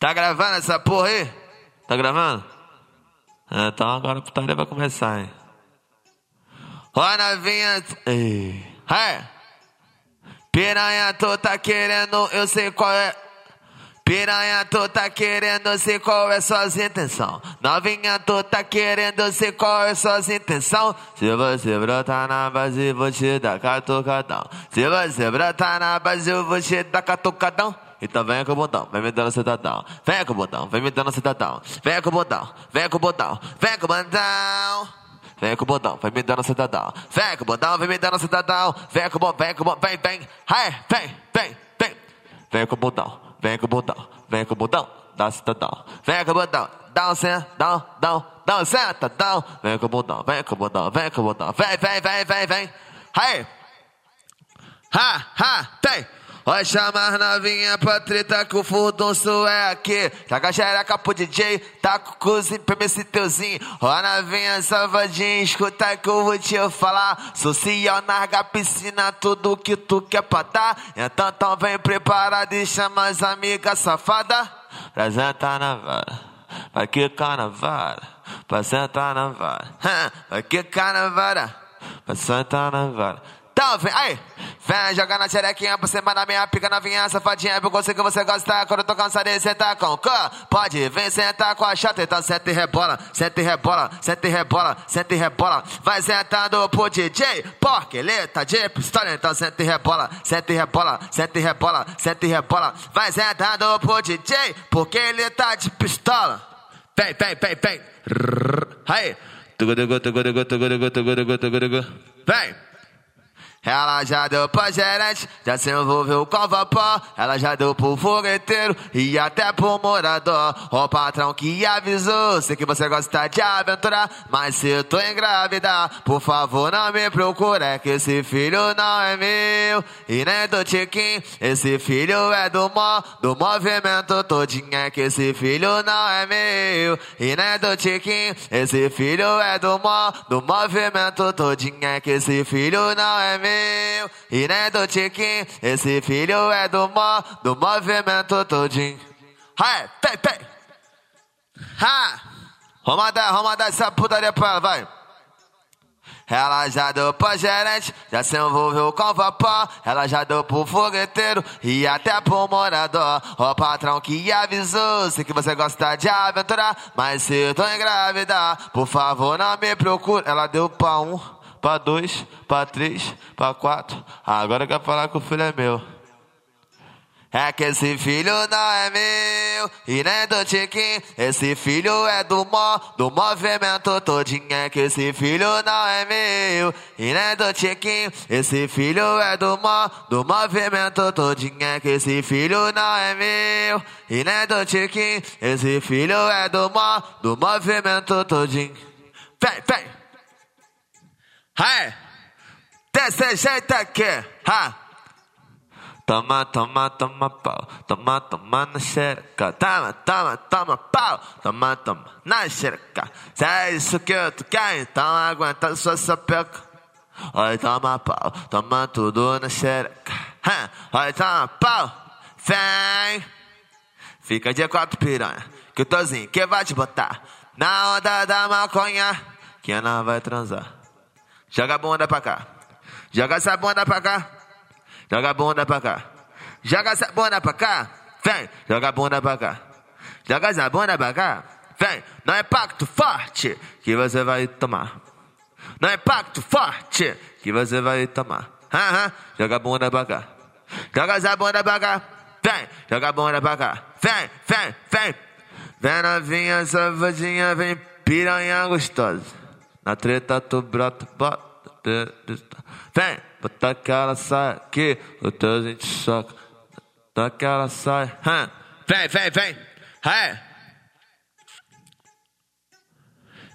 Tá gravando essa porra aí? Tá gravando? É, então agora a putaria vai começar, hein? Ó, novinha. Ei. É. Piranha, tu tá querendo, eu sei qual é. Piranha, tu tá querendo, sei qual é suas intenção. Novinha, tu tá querendo, sei qual é suas intenção. Se você brotar na base, vou te dar catucadão. Se você brotar na base, eu vou te dar catucadão. Então vem com o botão, vem me dando cidadão. Vem com o botão, vem me dando cidadão. Vem com o botão, vem com o botão, vem com o botão. Vem com o botão, vem me dando cidadão. Vem com o botão, vem me dando cidadão. Vem com o botão, vem com o botão, vem, vem. Vem, vem, vem. Vem com o botão, vem com o botão, vem com o botão, dá cidadão. Vem com o botão, dá um sentão, dá um, dá um sentadão. Vem com o botão, vem com o botão, vem com o botão. Vem, vem, vem, vem, vem. Hey. Ha, ha, tem. Vai chamar novinha pra treta que o furdunço é aqui. Taca xereca pro DJ, taca o cozinho pra esse teuzinho. Ó novinha salvadinha, escuta que eu vou te falar. Social, narga piscina, tudo que tu quer pra dar. Então, então vem preparado e chama as amigas safadas. Pra sentar na vara, vai quicar na. Pra sentar na vara, vai quicar na. Pra sentar na vara. Então, vem, aí. Vem jogar na xerequinha por cima da minha pica novinha, safadinha, eu que você gosta. Quando eu tô cansado de sentar com cã, pode vir sentar com a chata, então senta e rebola, senta e rebola, senta e rebola, senta e rebola. Vai sentando pro DJ, porque ele tá de pistola, então senta e rebola, senta e rebola, senta e rebola, senta e rebola. Vai sentando pro DJ, porque ele tá de pistola. Vem, vem, vem, vem. Aí. Vem. Ela já deu pra gerente, já se envolveu com vapor. Ela já deu pro fogueteiro e até pro morador. O patrão que avisou, sei que você gosta de aventurar, mas se tô engravidar, por favor não me procure, é que esse filho não é meu e nem do Tiquinho. Esse filho é do mo, do movimento todinho, é que esse filho não é meu e nem do Tiquinho. Esse filho é do mo, do movimento todinho, é que esse filho não é meu meu e nem do Tiquinho. Esse filho é do mo, do movimento todinho. Hai, pei, pei. Ha! Vamos mandar, vamos essa putaria pra ela, vai. Ela já deu pra gerente, já se envolveu com vapor. Ela já deu pro fogueteiro e até pro morador. O patrão que avisou, sei que você gosta de aventurar. Mas se eu tô engravidar, por favor não me procure. Ela deu pra um pra dois, pra três, pra quatro. Agora quer falar que o filho é meu. É que esse filho não é meu e nem do Tiquinho. Esse filho é do mo, do movimento todinho. É que esse filho não é meu e nem do Tiquinho. Esse filho é do mo, do movimento todinho. É que esse filho não é meu e nem do Tiquinho. Esse filho é do mo, do movimento todinho. Vem, vem! Hai! Desse jeito aqui, ha! Toma, toma, toma pau, toma, toma na xereca, toma, toma, toma pau, toma, toma na xereca. Se é isso que tu quer, então aguenta sua sapeca. Oi, toma pau, toma tudo na xereca. Oi, toma pau, vem. Fica de quatro piranha, que o Tozinho que vai te botar na onda da maconha, que não vai transar. Joga a bunda pra cá. Joga essa bunda pra cá. Joga a bunda pra cá. Joga essa bunda pra cá. Vem. Joga a bunda pra cá. Joga essa bunda pra cá. Vem. Não é pacto forte que você vai tomar. Não é pacto forte que você vai tomar. Aham. Joga a bunda pra cá. Joga essa bunda pra cá. Vem. Joga a bunda pra cá. Vem. Vem. Vem. Vem novinha, safadinha, vem piranha gostosa. Na treta tu brota, bota. Vem, bota aquela saia aqui, o teu gente choca. Bota aquela saia. Vem, vem, vem. É.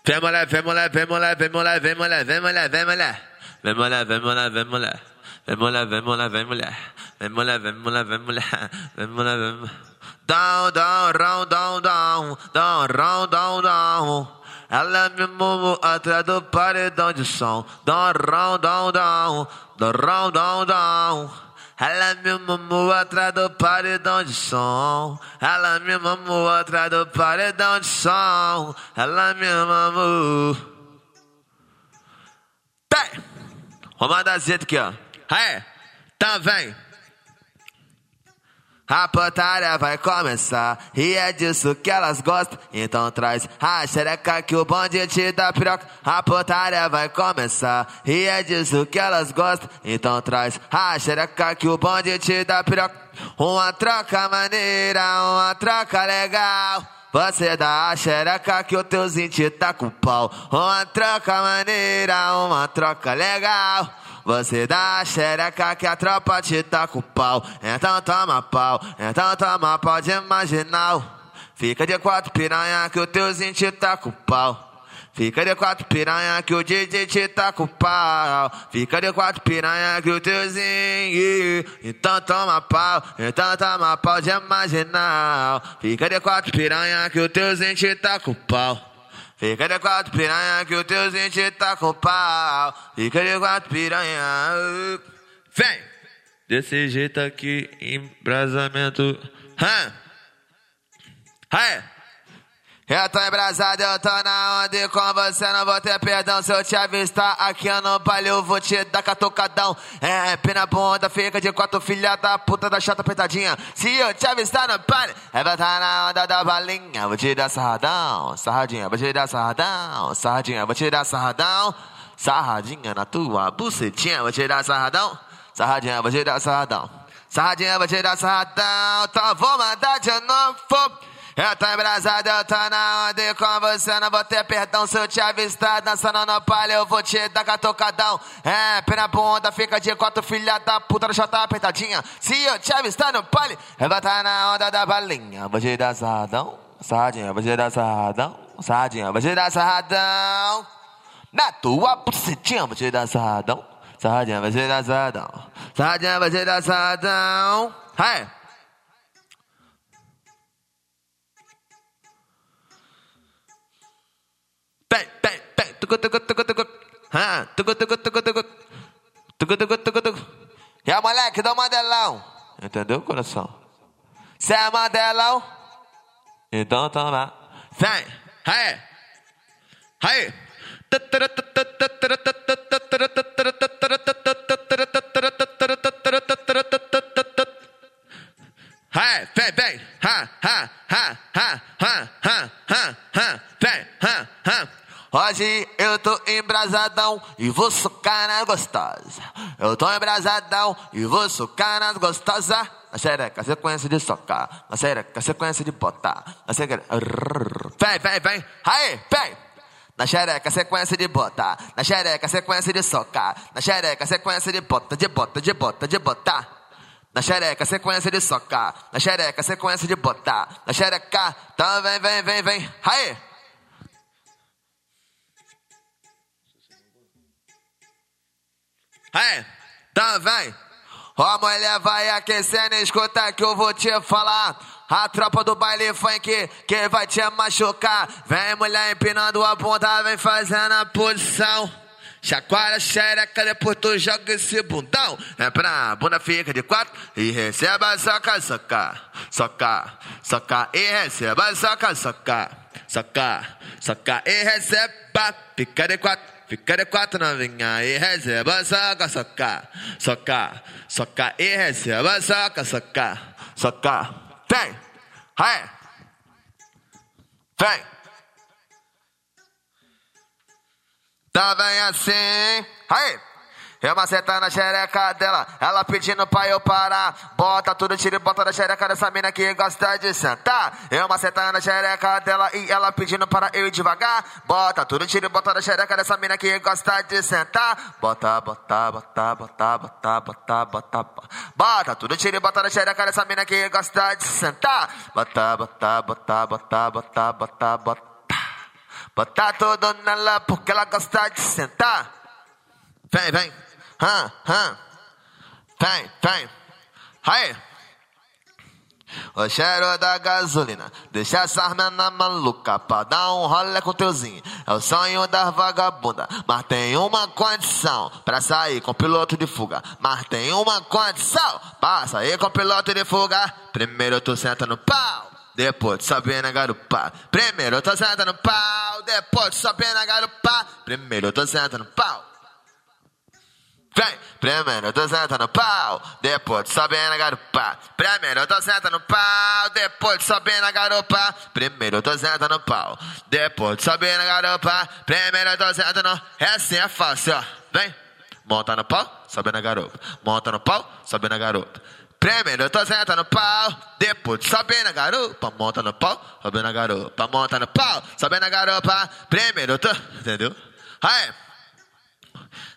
Vem mulher, vem mulher, vem mulher, vem mulher, vem mulher, vem mulher, vem mulher. Vem mulher, vem mulher, vem mulher. Vem mulher, vem mulher, vem mulher. Vem mulher, vem mulher, vem mulher. Vem mulher, vem mulher. Down, down, round, down, down. Down, round, down, down. Ela me mumu atrás do paredão de som. Down, down, down, down. Down, down, down. Ela me mamou atrás do paredão de som. Ela me mamou atrás do paredão de som. Ela me mamou. Tem! Mandar zeta aqui, ó. Aí, tá, vem. A putaria vai começar e é disso que elas gostam. Então traz a xereca que o bonde te dá piroca. A putaria vai começar e é disso que elas gostam. Então traz a xereca que o bonde te dá piroca. Uma troca maneira, uma troca legal. Você dá a xereca que o teu te tá com pau. Uma troca maneira, uma troca legal. Você dá a xereca que a tropa te tá com pau. Então toma pau, então toma pau de. Fica de quatro piranha que o teuzinho te tá com pau. Fica de quatro piranha que o DJ te tá com pau. Fica de quatro piranha que o teuzinho. Então toma pau, então toma pau de marginal. Fica de quatro piranha que o teuzinho te tá com pau. Fica de quatro piranha que o teu gente tá com pau. Fica de quatro piranha. Vem! Desse jeito aqui, embrasamento. Hã? Hey! Eu tô embrasado, eu tô na onda e com você não vou ter perdão. Se eu te avistar aqui no eu vou te dar catucadão. É, pina bunda, fica de quatro filha da puta da chata apertadinha. Se eu te avistar no baile, é vai tá na onda da balinha. Vou te dar sarradão, sarradinha, vou te dar sarradão, sarradinha, vou te dar sarradão. Sarradinha na tua bucetinha, vou te dar sarradão. Sarradinha, vou te dar sarradão. Sarradinha, vou te dar sarradão. Então vou mandar de novo. Eu tô embrasado, eu tô na onda e com você não vou ter perdão. Se eu te avistar dançando no palha, eu vou te dar catocadão. É, pena bunda, fica de quatro, filha da puta, já tá apertadinha. Se eu te avistar no palha, eu vou tá na onda da balinha. Vou te dar sarradão, sarradinha, vou te dar sarradão, sarradinha, vou te dar sarradão. Na tua bucetinha, vou te dar sarradão, sarradinha, vou te dar sarradão, sarradinha, vou te dar sarradão. Hey. E a é moleque do Mandelão. Entendeu, coração? Cê é Mandelão? Então, então toma. Vem. Aí. Aí. Hey, vem, vem, ha, ha, ha, ha, ha, ha, ha, vem, ha, ha. Hoje eu tô embrasadão e vou socar nas gostosas. Eu tô embrasadão e vou socar nas gostosas. Na xereca, sequência de socar. Na xereca, sequência de botar. Na xereca. Vem, vem, vem. Aí, vem. Na xereca, sequência de botar. Na xereca, sequência de socar. Na xereca, sequência de bota, de bota, de bota, de botar. Na xereca, sequência de socar. Na xereca, sequência de botar. Na xereca, então vem, vem, vem, vem. Aí. Hey, tá, vem. Ó, mulher vai aquecendo, escuta que eu vou te falar. A tropa do baile funk que vai te machucar. Vem mulher empinando a bunda, vem fazendo a posição. Chacoalha xereca, depois tu joga esse bundão. É pra bunda fica de quatro e receba soca, soca, soca, soca e receba soca, soca, soca, soca e receba. Fica de quatro. Fica de quatro novinha e receba soca, soca, soca, soca e receba soca, soca, soca. Vem, vai, vem. Tá bem assim, aí. Eu macetando a xereca dela, ela pedindo pra eu parar. Bota tudo, tira e bota da xereca dessa mina que gosta de sentar. Eu macetando a xereca dela e ela pedindo para eu ir devagar. Bota tudo, tira e bota da xereca dessa mina que gosta de sentar. Bota, bota, bota, bota, bota, bota, bota. Bota tudo, tira e bota da xereca dessa mina que gosta de sentar. Bota, bota, bota, bota, bota, bota, bota. Bota tudo nela porque ela gosta de sentar. Vem, vem hã, hã. Tem, tem. Aí. O cheiro da gasolina, deixa essas mena maluca pra dar um rolê com teuzinho. É o sonho das vagabunda, mas tem uma condição pra sair com piloto de fuga. Mas tem uma condição pra sair com piloto de fuga. Primeiro tu senta no pau. Depois tu sobe na garupa. Primeiro tu senta no pau. Depois tu sobe na garupa. Primeiro tu senta no pau. Vem, primeiro tu senta no pau, depois tu sobe na garupa. Primeiro tu senta no pau, depois tu sobe na garupa. Primeiro tu senta no pau, depois tu sobe na garupa. Primeiro tu senta no... É assim, é fácil, ó. Vem, monta no pau, sobe na garupa. Monta no pau, sobe na garupa. Primeiro tu senta no pau, depois tu sobe na garupa. Monta no pau, sobe na garupa. Monta no pau, sobe na garupa. Primeiro tu... Entendeu? Aí...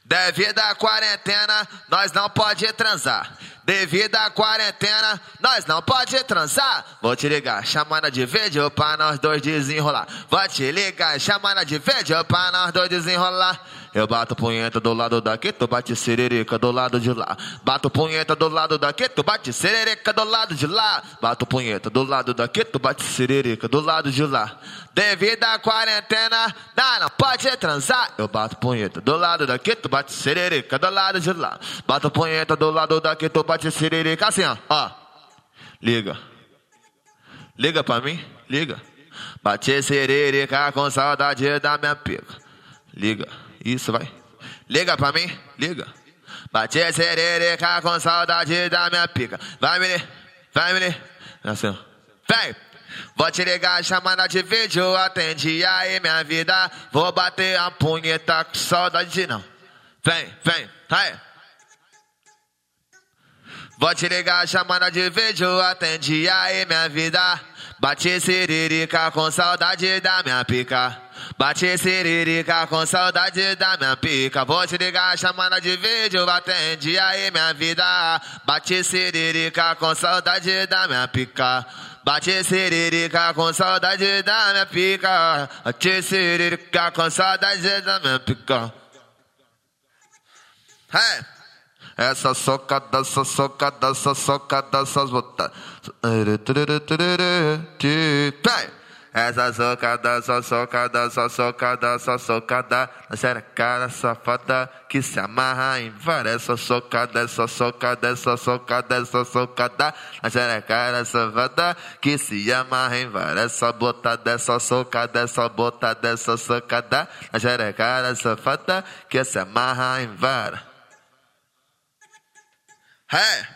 Devido à quarentena, nós não pode transar. Devido à quarentena, nós não pode transar. Vou te ligar, chamada de vídeo pra nós dois desenrolar. Vou te ligar, chamada de vídeo pra nós dois desenrolar. Eu bato punheta do lado daqui, tu bate sererica do lado de lá. Bato punheta do lado daqui, tu bate sererica do lado de lá. Bato punheta do lado daqui, tu bate sererica do lado de lá. Devido à quarentena, não, não pode transar. Eu bato punheta do lado daqui, tu bate sererica do lado de lá. Bato punheta do lado daqui, tu bate sererica assim, ó. ó. Liga. Liga pra mim, liga. Bate sererica com saudade da minha pica. Liga. Isso, vai. Liga pra mim, liga. Bate sererica com saudade da minha pica. Vai, menino, vai, menino. Assim, vem. Vou te ligar, chamada de vídeo, atende aí minha vida. Vou bater a punheta com saudade não. Vem, vem, vai. Vou te ligar, chamada de vídeo, atende aí minha vida. Bate siririca com saudade da minha pica. Bate siririca com saudade da minha pica. Vou te ligar, chamada de vídeo, atende aí minha vida. Bate siririca com saudade da minha pica. Bate siririca com saudade da minha pica. Bate siririca com saudade da minha pica. Hey! Essa socada, essa socada, essa socada, essas botas. Essa socada, essa socada, essa socada, essa socada, essa cara safada que se amarra em várias. Essa socada, essa socada, essa socada, essa socada, essa cara safada que se amarra em várias. Essa botada, essa socada, essa botada, essa socada, essa cara safada que se amarra em várias. É.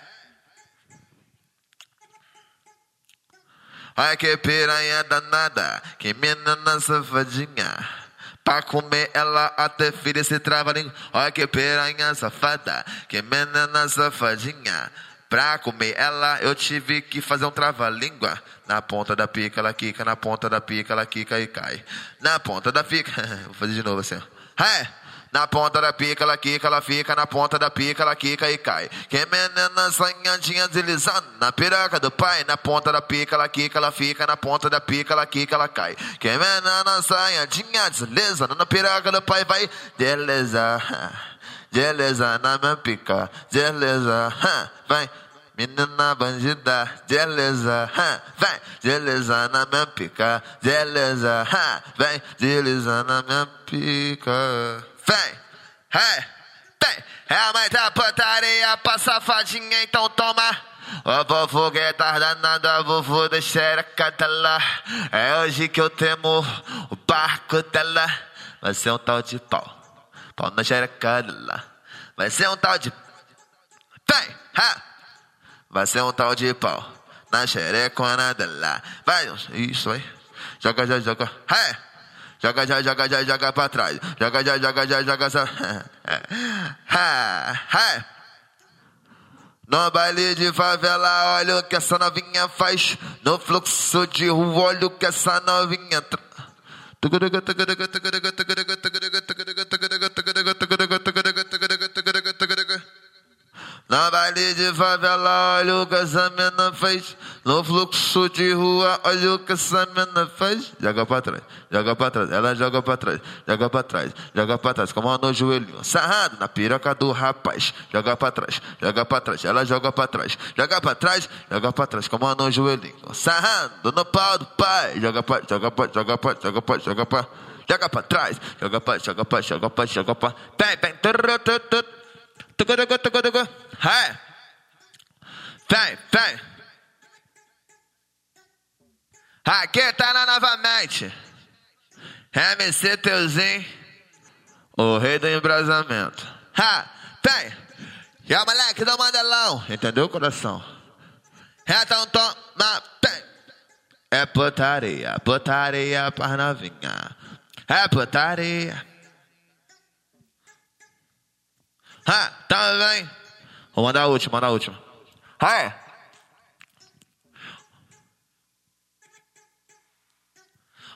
Olha que piranha danada, que menina safadinha. Pra comer ela até filha se trava língua. Olha que piranha safada, que menina safadinha. Pra comer ela eu tive que fazer um trava-língua. Na ponta da pica ela quica, na ponta da pica ela quica e cai. Na ponta da pica. Vou fazer de novo assim. É. Na ponta da pica ela quica, ela fica. Na ponta da pica ela quica e cai. Que menina sonhadinha deslizando na piroca do pai. Na ponta da pica ela quica, ela fica. Na ponta da pica ela quica, ela cai. Que menina sonhadinha deslizando na piroca do pai. Vai, beleza. Beleza na minha pica. Beleza. Vai. Menina bandida, beleza, vem, beleza na minha pica, beleza, vem, beleza na minha pica. Vem, é, tem. É a mãe da putaria pra safadinha, então toma. Ô vovô guetar danada, vovô da xereca dela. É hoje que eu temo o barco dela. Vai ser um tal de pau. Pau na xereca dela. Vai ser um tal de. Vem, ha! Vai ser um tal de pau. Na xerecona dela. Vai, isso aí. Joga, joga, joga. É! Joga, já, joga, já, joga pra trás. Joga, já, joga, já, joga só. No baile de favela, olha o que essa novinha faz. No fluxo de rua, olha o que essa novinha traz. Na baile de favela, olha o que essa mina fez. No fluxo de rua, olha o que essa mina fez. Joga pra trás, joga pra trás, ela joga pra trás, joga pra trás, joga pra trás, com a mão no. Sarrado na piroca do rapaz. Joga pra trás, joga pra trás, ela joga pra trás, joga pra trás, joga pra trás, com a mão no joelhinho. No pau do pai. Joga pra, joga pra, joga pra, joga pra, joga pra. Joga pra trás, joga pra, joga pra, joga pra, joga pra. Vem, vem, Hey. Vem, vem. Aqui tá na novamente. MC Teuzinho, o rei do embrasamento. Ha, vem. E o moleque do mandelão. Entendeu, coração? Então toma, vem. É putaria, putaria pra novinha. É putaria. Ha, tá bem. Vou mandar a última, mandar a última. Hai.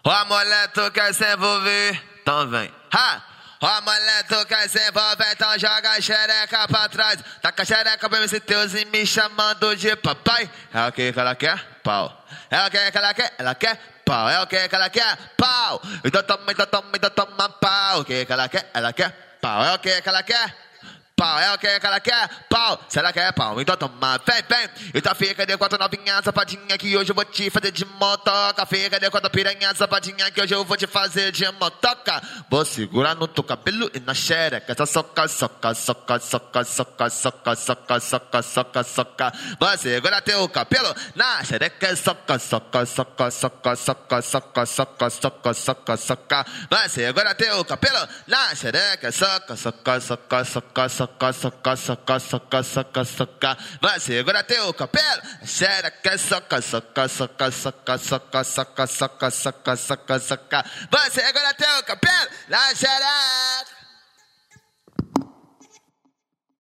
Ó, mulher, tu quer se envolver? Então vem. Ha! Ó, mulher, tu quer se envolver? Então joga a xereca pra trás. Taca a xereca pra mim se teus e me chamando de papai. É o que ela quer? Pau. É o que ela quer? Ela quer pau. É o que ela quer? Pau. Então toma, então toma, então toma pau. O que ela quer? Ela quer pau. É o que ela quer? Pau, é o que ela quer? Pau, se ela quer pau, então toma, vem, vem. Então fica de quatro novinha safadinha que hoje eu vou te fazer de motoca. Fica de quatro piranha safadinha que hoje eu vou te fazer de motoca. Vou segurar no teu cabelo e na xereca. Essa soca, soca, soca, soca, soca, soca, soca, soca, soca, soca. Vou segurar teu cabelo na xereca. Soca, soca, soca, soca, soca, soca, soca, soca, soca, soca. Vou segurar teu cabelo na xereca. Soca, soca, soca, soca, soca soca, soca, soca, soca, soca, soca. Vai, segura teu cabelo. Xereca, soca, soca, soca, soca, soca, soca, soca, soca, soca, soca. Vai, segura teu cabelo. Na xereca.